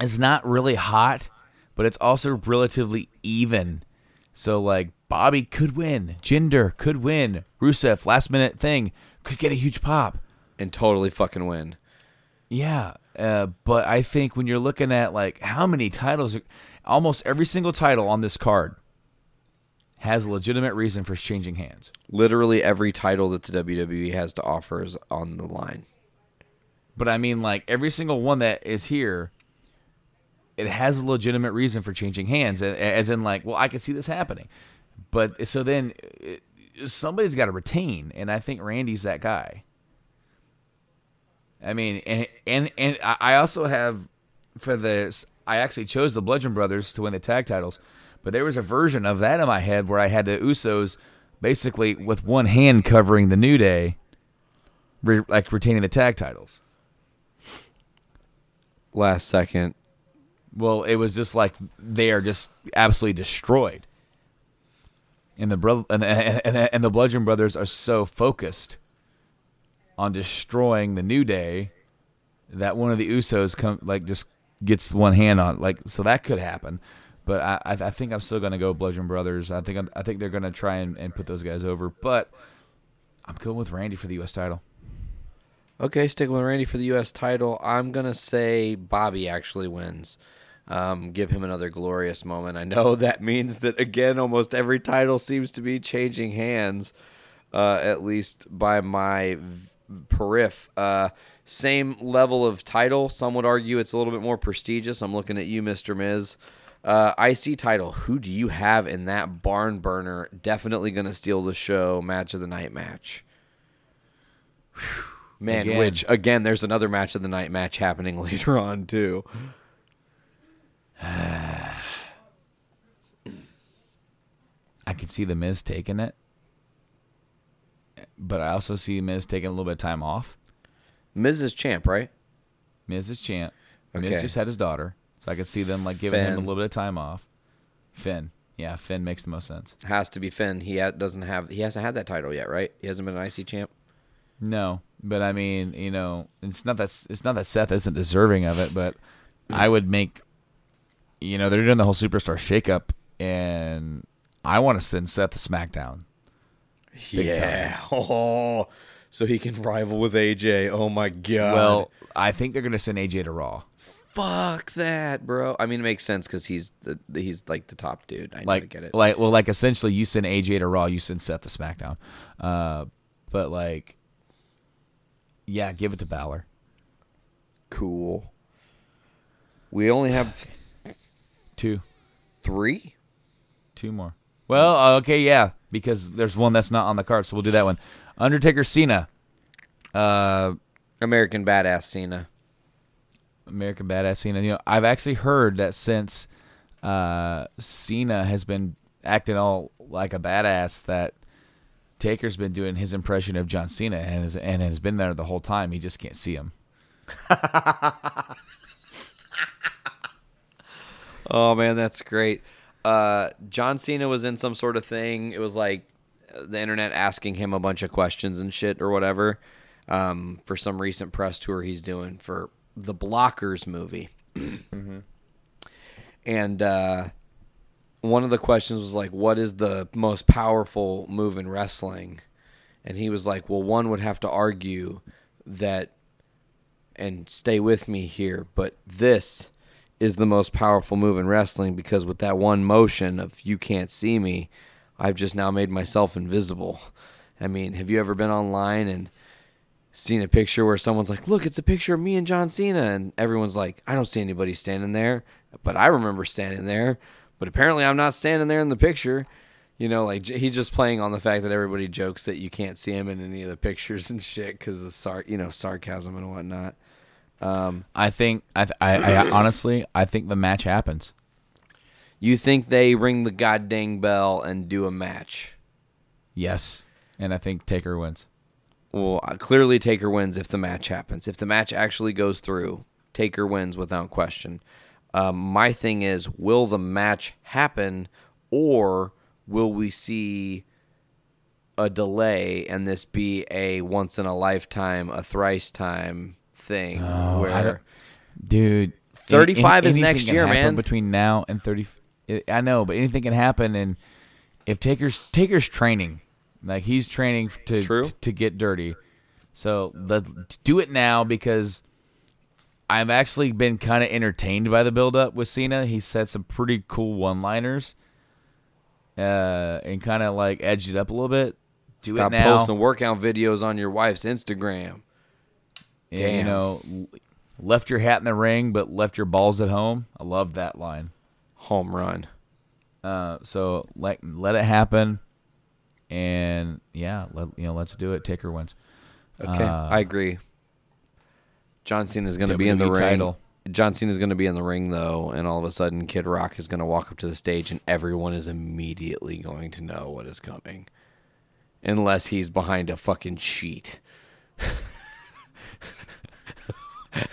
is not really hot, but it's also relatively even. So like Bobby could win, Jinder could win, Rusev last minute thing could get a huge pop. and totally fucking win. Yeah, uh, but I think when you're looking at like how many titles, almost every single title on this card has a legitimate reason for changing hands. Literally every title that the WWE has to offer is on the line. But I mean, like every single one that is here, it has a legitimate reason for changing hands, as in, like, well, I can see this happening. But so then it, somebody's got to retain, and I think Randy's that guy. I mean, and and and I I also have for this. I actually chose the Bludgeon Brothers to win the tag titles, but there was a version of that in my head where I had the Usos basically with one hand covering the New Day, re, like retaining the tag titles. Last second. Well, it was just like they are just absolutely destroyed. And the bro- and, and, and, and the Bludgeon Brothers are so focused on destroying the New Day that one of the Usos come like just gets one hand on like so that could happen. But I I, think I'm still gonna go Bludgeon Brothers. I think I'm, I think they're gonna try and, and put those guys over. But I'm going with Randy for the U.S. title. Okay, sticking with Randy for the U.S. title. I'm gonna say Bobby actually wins. Um, give him another glorious moment. I know that means that again, almost every title seems to be changing hands, uh, at least by my v- periph. Uh, same level of title. Some would argue it's a little bit more prestigious. I'm looking at you, Mister Miz. Uh, IC title. Who do you have in that barn burner? Definitely gonna steal the show. Match of the night match. Man, Again. which again, there's another match of the night match happening later on too. I can see the Miz taking it, but I also see Miz taking a little bit of time off. Miz is champ, right? Miz is champ. Okay. Miz just had his daughter, so I could see them like giving him a little bit of time off. Finn, yeah, Finn makes the most sense. Has to be Finn. He ha- doesn't have. He hasn't had that title yet, right? He hasn't been an IC champ. No, but I mean, you know, it's not that it's not that Seth isn't deserving of it, but I would make, you know, they're doing the whole superstar shakeup, and I want to send Seth to SmackDown. Big yeah. Oh, so he can rival with AJ. Oh my god. Well, I think they're gonna send AJ to Raw. fuck that, bro. I mean, it makes sense because he's the he's like the top dude. I like, get it. like well like essentially you send AJ to Raw, you send Seth to SmackDown. Uh, but like yeah, give it to Balor. cool. We only have Two. three. Two more. Well, uh, okay, yeah, because there's one that's not on the card, so we'll do that one. Undertaker Cena. Uh American Badass Cena. American Badass Cena. You know, I've actually heard that since uh Cena has been acting all like a badass that Taker's been doing his impression of John Cena and has, and has been there the whole time. He just can't see him. Oh man, that's great. Uh, John Cena was in some sort of thing. It was like uh, the internet asking him a bunch of questions and shit or whatever um, for some recent press tour he's doing for the Blockers movie. And uh, one of the questions was like, "What is the most powerful move in wrestling?" And he was like, "Well, one would have to argue that." And stay with me here, but this is the most powerful move in wrestling because with that one motion of you can't see me, I've just now made myself invisible. I mean, have you ever been online and seen a picture where someone's like, "Look, it's a picture of me and John Cena," and everyone's like, "I don't see anybody standing there," but I remember standing there. But apparently, I'm not standing there in the picture. You know, like he's just playing on the fact that everybody jokes that you can't see him in any of the pictures and shit because of sar- you know, sarcasm and whatnot. Um, I think I, th- I, I honestly I think the match happens. You think they ring the goddamn bell and do a match? Yes, and I think Taker wins. Well, uh, clearly Taker wins if the match happens. If the match actually goes through, Taker wins without question. Um, my thing is, will the match happen, or will we see a delay and this be a once in a lifetime, a thrice time thing? I where Dude, 35 is next year, man. Between now and thirty, I know, but anything can happen. And if Taker's Taker's training, like he's training to True. to get dirty, so let do it now because I've actually been kind of entertained by the build up with Cena. He said some pretty cool one liners. uh, and kind of like edged it up a little bit. Do Stop it now. posting workout videos on your wife's Instagram. And, you know, left your hat in the ring, but left your balls at home. I love that line. Home run. Uh, so let let it happen, and yeah, let, you know, let's do it. Taker wins. Okay, Uh, I agree. John Cena is going to be in the WWE ring. title. John Cena's going to be in the ring though, and all of a sudden, Kid Rock is going to walk up to the stage, and everyone is immediately going to know what is coming, unless he's behind a fucking sheet.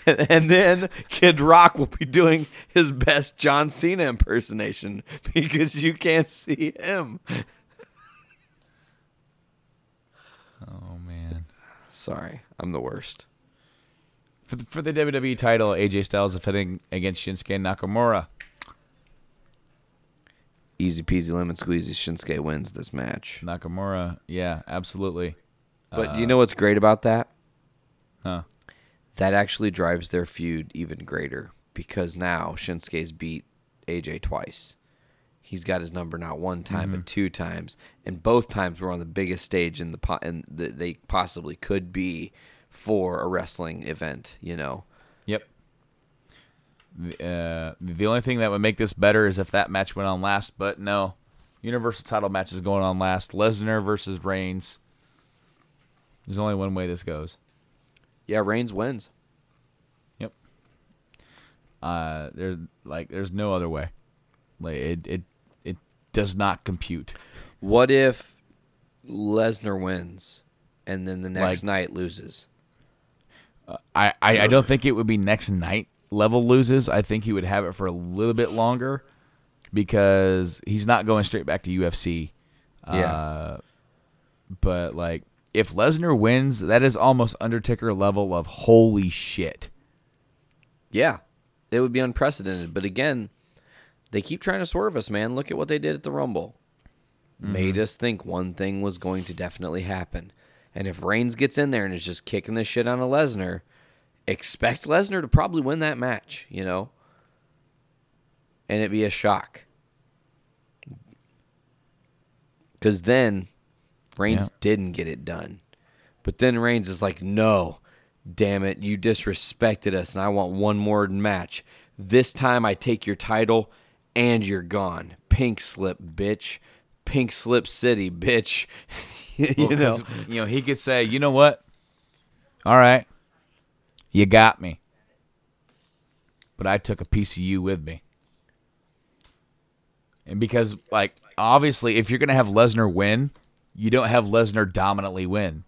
and then Kid Rock will be doing his best John Cena impersonation because you can't see him. Oh man. Sorry, I'm the worst. For the, for the WWE title, AJ Styles defending against Shinsuke Nakamura. Easy peasy lemon squeezy. Shinsuke wins this match. Nakamura, yeah, absolutely. But you uh, know what's great about that? Huh. That actually drives their feud even greater because now Shinsuke's beat AJ twice. He's got his number not one time but two times, and both times were on the biggest stage in the po- and that they possibly could be for a wrestling event. You know, Yep. Uh, the only thing that would make this better is if that match went on last, but no. Universal title match is going on last. Lesnar versus Reigns. There's only one way this goes. Yeah, Reigns wins. Yep. Uh, there's like there's no other way. Like it it it does not compute. What if Lesnar wins and then the next Like- night loses? I, I, I don't think it would be next night level loses. I think he would have it for a little bit longer because he's not going straight back to UFC. Yeah. Uh, but like if Lesnar wins, that is almost Undertaker level of holy shit. Yeah, it would be unprecedented. But again, they keep trying to swerve us, man. Look at what they did at the Rumble. Mm-hmm. Made us think one thing was going to definitely happen. And if Reigns gets in there and is just kicking the shit out of Lesnar, expect Lesnar to probably win that match, you know? And it'd be a shock. Because then Reigns Yeah. didn't get it done. But then Reigns is like, no, damn it, you disrespected us, and I want one more match. This time I take your title and you're gone. Pink slip, bitch. Pink slip city, bitch. you Well, know, you know, he could say, you know what? All right, you got me, but I took a piece of you with me. And because, like, obviously, if you're gonna have Lesnar win, you don't have Lesnar dominantly win.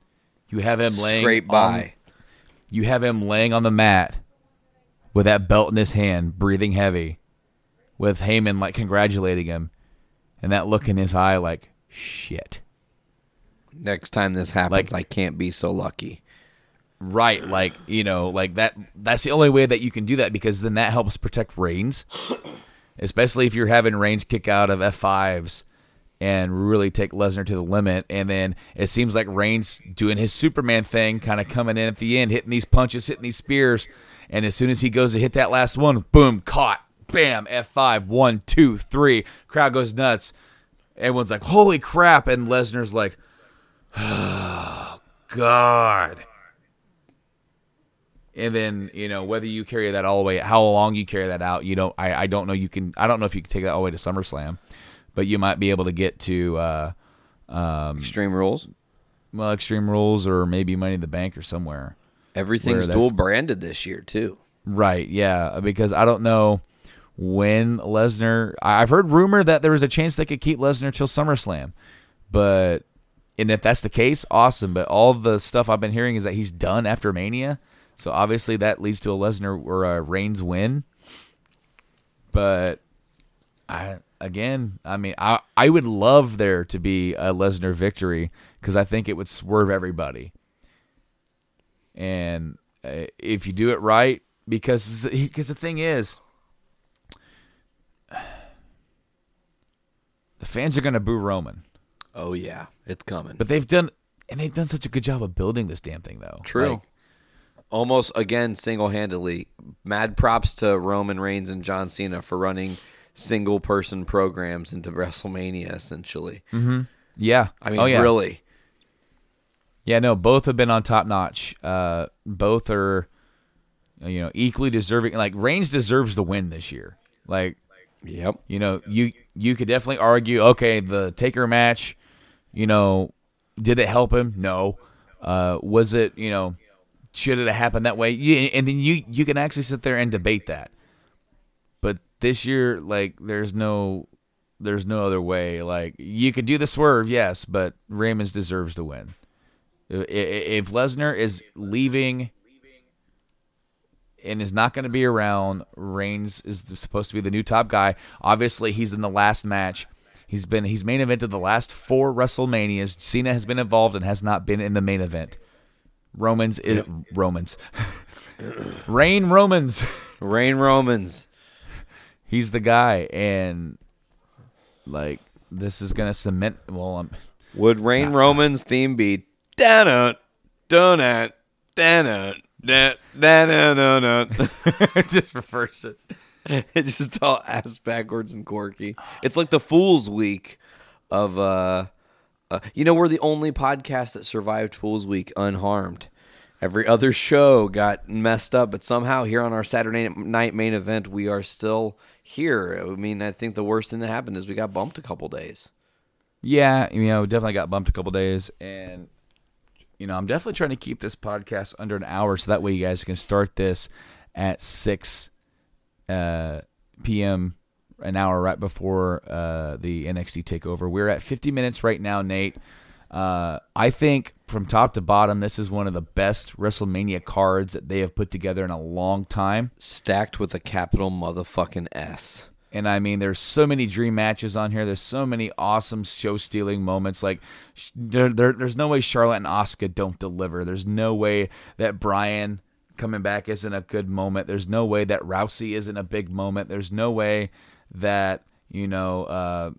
You have him laying scrape on- by. you have him laying on the mat with that belt in his hand, breathing heavy, with Heyman like congratulating him, and that look in his eye like shit. Next time this happens, Like- I can't be so lucky. Right, like you know, like that. That's the only way that you can do that because then that helps protect Reigns, especially if you're having Reigns kick out of F fives and really take Lesnar to the limit. And then it seems like Reigns doing his Superman thing, kind of coming in at the end, hitting these punches, hitting these spears, and as soon as he goes to hit that last one, boom, caught, bam, F five, one, two, three, crowd goes nuts. Everyone's like, "Holy crap!" and Lesnar's like, "Oh God." and then you know whether you carry that all the way how long you carry that out you don't i, I don't know you can i don't know if you can take that all the way to summerslam but you might be able to get to uh Extreme rules. well extreme rules or maybe money in the bank or somewhere Everything's dual branded this year too. right yeah because i don't know when lesnar i've heard rumor that there was a chance they could keep lesnar till summerslam but and if that's the case awesome but all the stuff i've been hearing is that he's done after mania so obviously that leads to a lesnar or a reigns win but I again, I mean, I I would love there to be a Lesnar victory because I think it would swerve everybody. And uh, if you do it right, because because the thing is, the fans are going to boo Roman, Oh yeah, it's coming. but they've done and they've done such a good job of building this damn thing, though. True. Like, Almost again single handedly. Mad props to Roman Reigns and John Cena for running single person programs into WrestleMania essentially. Yeah. I mean, oh, yeah. really. Yeah, no, both have been on top notch. Uh, both are, you know, equally deserving. Like Reigns deserves the win this year. Like, Yep. you know, you you could definitely argue, okay, the Taker match, you know, did it help him? No. Uh, was it, you know, should it have happened that way? You, and then you you can actually sit there and debate that. This year, like, there's no there's no other way. Like, you can do the swerve, yes, but Raymond deserves to win. If Lesnar is leaving and is not going to be around, Reigns is supposed to be the new top guy. Obviously, he's in the last match. He's been he's main evented the last four WrestleManias. Cena has been involved and has not been in the main event. Romans is Romans. Rain Romans. Rain Romans. He's the guy, and like this is gonna cement. Well, I'm Would Rain Romans theme be donut, donut, donut, donut, donut, donut? just reverse it. it's just all ass backwards and quirky. It's like the Fools Week of uh, uh you know we're the only podcast that survived Fools Week unharmed. Every other show got messed up, but somehow here on our Saturday night main event, we are still here. I mean, I think the worst thing that happened is we got bumped a couple days. Yeah, you know, definitely got bumped a couple days, and you know, I'm definitely trying to keep this podcast under an hour, so that way you guys can start this at six uh, p.m. an hour right before uh, the NXT takeover. We're at 50 minutes right now, Nate. Uh, I think from top to bottom, this is one of the best WrestleMania cards that they have put together in a long time. Stacked with a capital motherfucking S. And I mean, there's so many dream matches on here. There's so many awesome show stealing moments. Like, there, there, there's no way Charlotte and Asuka don't deliver. There's no way that Brian coming back isn't a good moment. There's no way that Rousey isn't a big moment. There's no way that you know uh,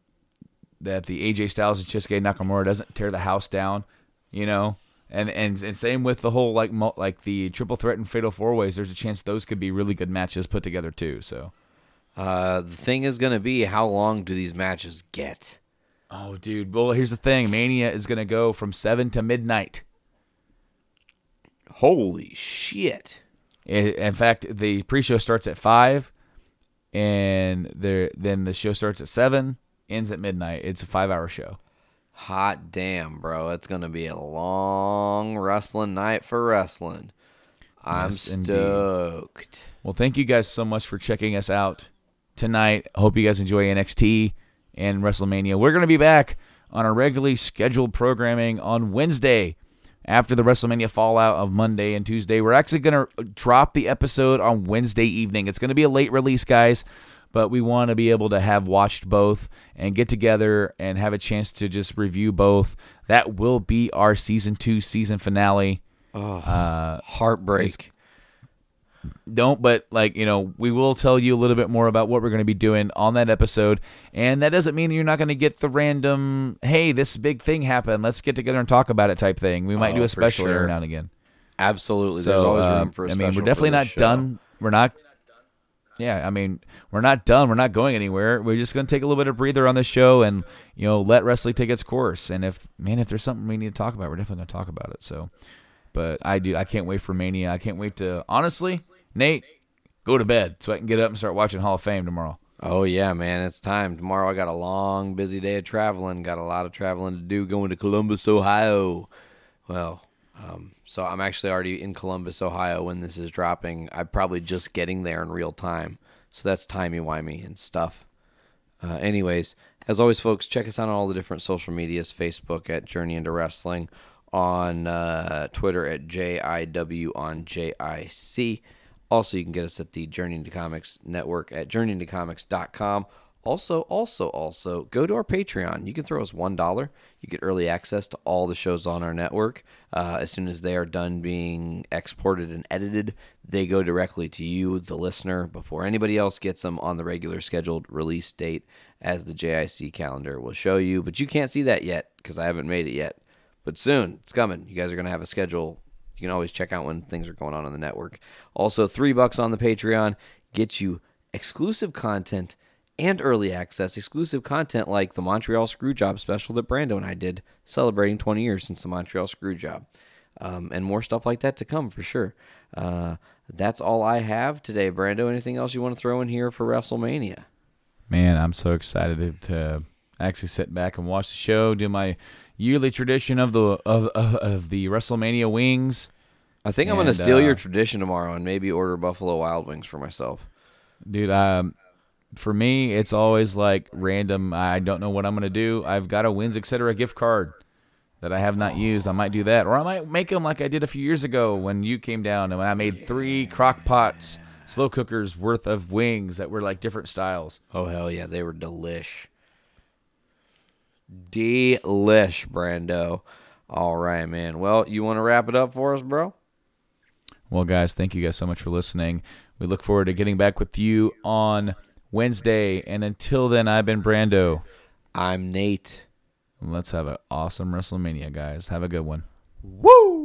that the AJ Styles and Shinsuke Nakamura doesn't tear the house down. You know. And, and and same with the whole like mo- like the triple threat and fatal four ways. There's a chance those could be really good matches put together too. So Uh, the thing is going to be how long do these matches get? Oh, dude. Well, here's the thing. Mania is going to go from 7 to midnight. Holy shit. In fact, the pre-show starts at 5 and there then the show starts at 7, ends at midnight. It's a 5-hour show. Hot damn, bro. It's going to be a long wrestling night for wrestling. I'm Yes, indeed. stoked. Well, thank you guys so much for checking us out tonight. Hope you guys enjoy NXT and WrestleMania. We're going to be back on our regularly scheduled programming on Wednesday after the WrestleMania fallout of Monday and Tuesday. We're actually going to drop the episode on Wednesday evening. It's going to be a late release, guys, but we want to be able to have watched both and get together and have a chance to just review both. That will be our season two season finale. Heartbreak. don't but like you know we will tell you a little bit more about what we're going to be doing on that episode and that doesn't mean that you're not going to get the random hey this big thing happened let's get together and talk about it type thing we might do Oh, a special sure. every now and again Absolutely. so There's always uh, room for a special I mean we're definitely not show. done we're not yeah i mean we're not done we're not going anywhere we're just going to take a little bit of breather on this show and you know let wrestling take its course and if man if there's something we need to talk about we're definitely going to talk about it so but i do i can't wait for mania i can't wait to honestly nate go to bed so i can get up and start watching hall of fame tomorrow Oh yeah, man, it's time. Tomorrow I got a long, busy day of traveling. Got a lot of traveling to do. Going to Columbus, Ohio. Well, um, so I'm actually already in Columbus, Ohio when this is dropping. I'm probably just getting there in real time. So that's timey wimey and stuff. Uh, anyways, as always, folks, check us out on all the different social medias: Facebook at Journey into Wrestling, on uh, Twitter at JIW on JIC. Also, you can get us at the Journey into Comics network at journeyintocomics.com. Also, also, also, go to our Patreon. You can throw us $1. You get early access to all the shows on our network. Uh, as soon as they are done being exported and edited, they go directly to you, the listener, before anybody else gets them on the regular scheduled release date, as the JIC calendar will show you. But you can't see that yet because I haven't made it yet. But soon, it's coming. You guys are going to have a schedule you can always check out when things are going on on the network. Also, three bucks on the Patreon gets you exclusive content and early access exclusive content like the Montreal Screwjob special that Brando and I did, celebrating 20 years since the Montreal Screwjob. Um, and more stuff like that to come for sure. Uh, that's all I have today, Brando. Anything else you want to throw in here for WrestleMania? Man, I'm so excited to actually sit back and watch the show, do my yearly tradition of the of, of, of the WrestleMania wings. I think I'm going to steal uh, your tradition tomorrow and maybe order Buffalo Wild Wings for myself. Dude, um, for me, it's always like random. I don't know what I'm gonna do. I've got a Wings Etc. gift card that I have not used. I might do that, or I might make them like I did a few years ago when you came down and I made three crock pots, slow cookers worth of wings that were like different styles. Oh hell yeah, they were delish. Delish, Brando. All right, man. Well, you want to wrap it up for us, bro? Well, guys, thank you guys so much for listening. We look forward to getting back with you on Wednesday. And until then, I've been Brando. I'm Nate. Let's have an awesome WrestleMania, guys. Have a good one. Woo!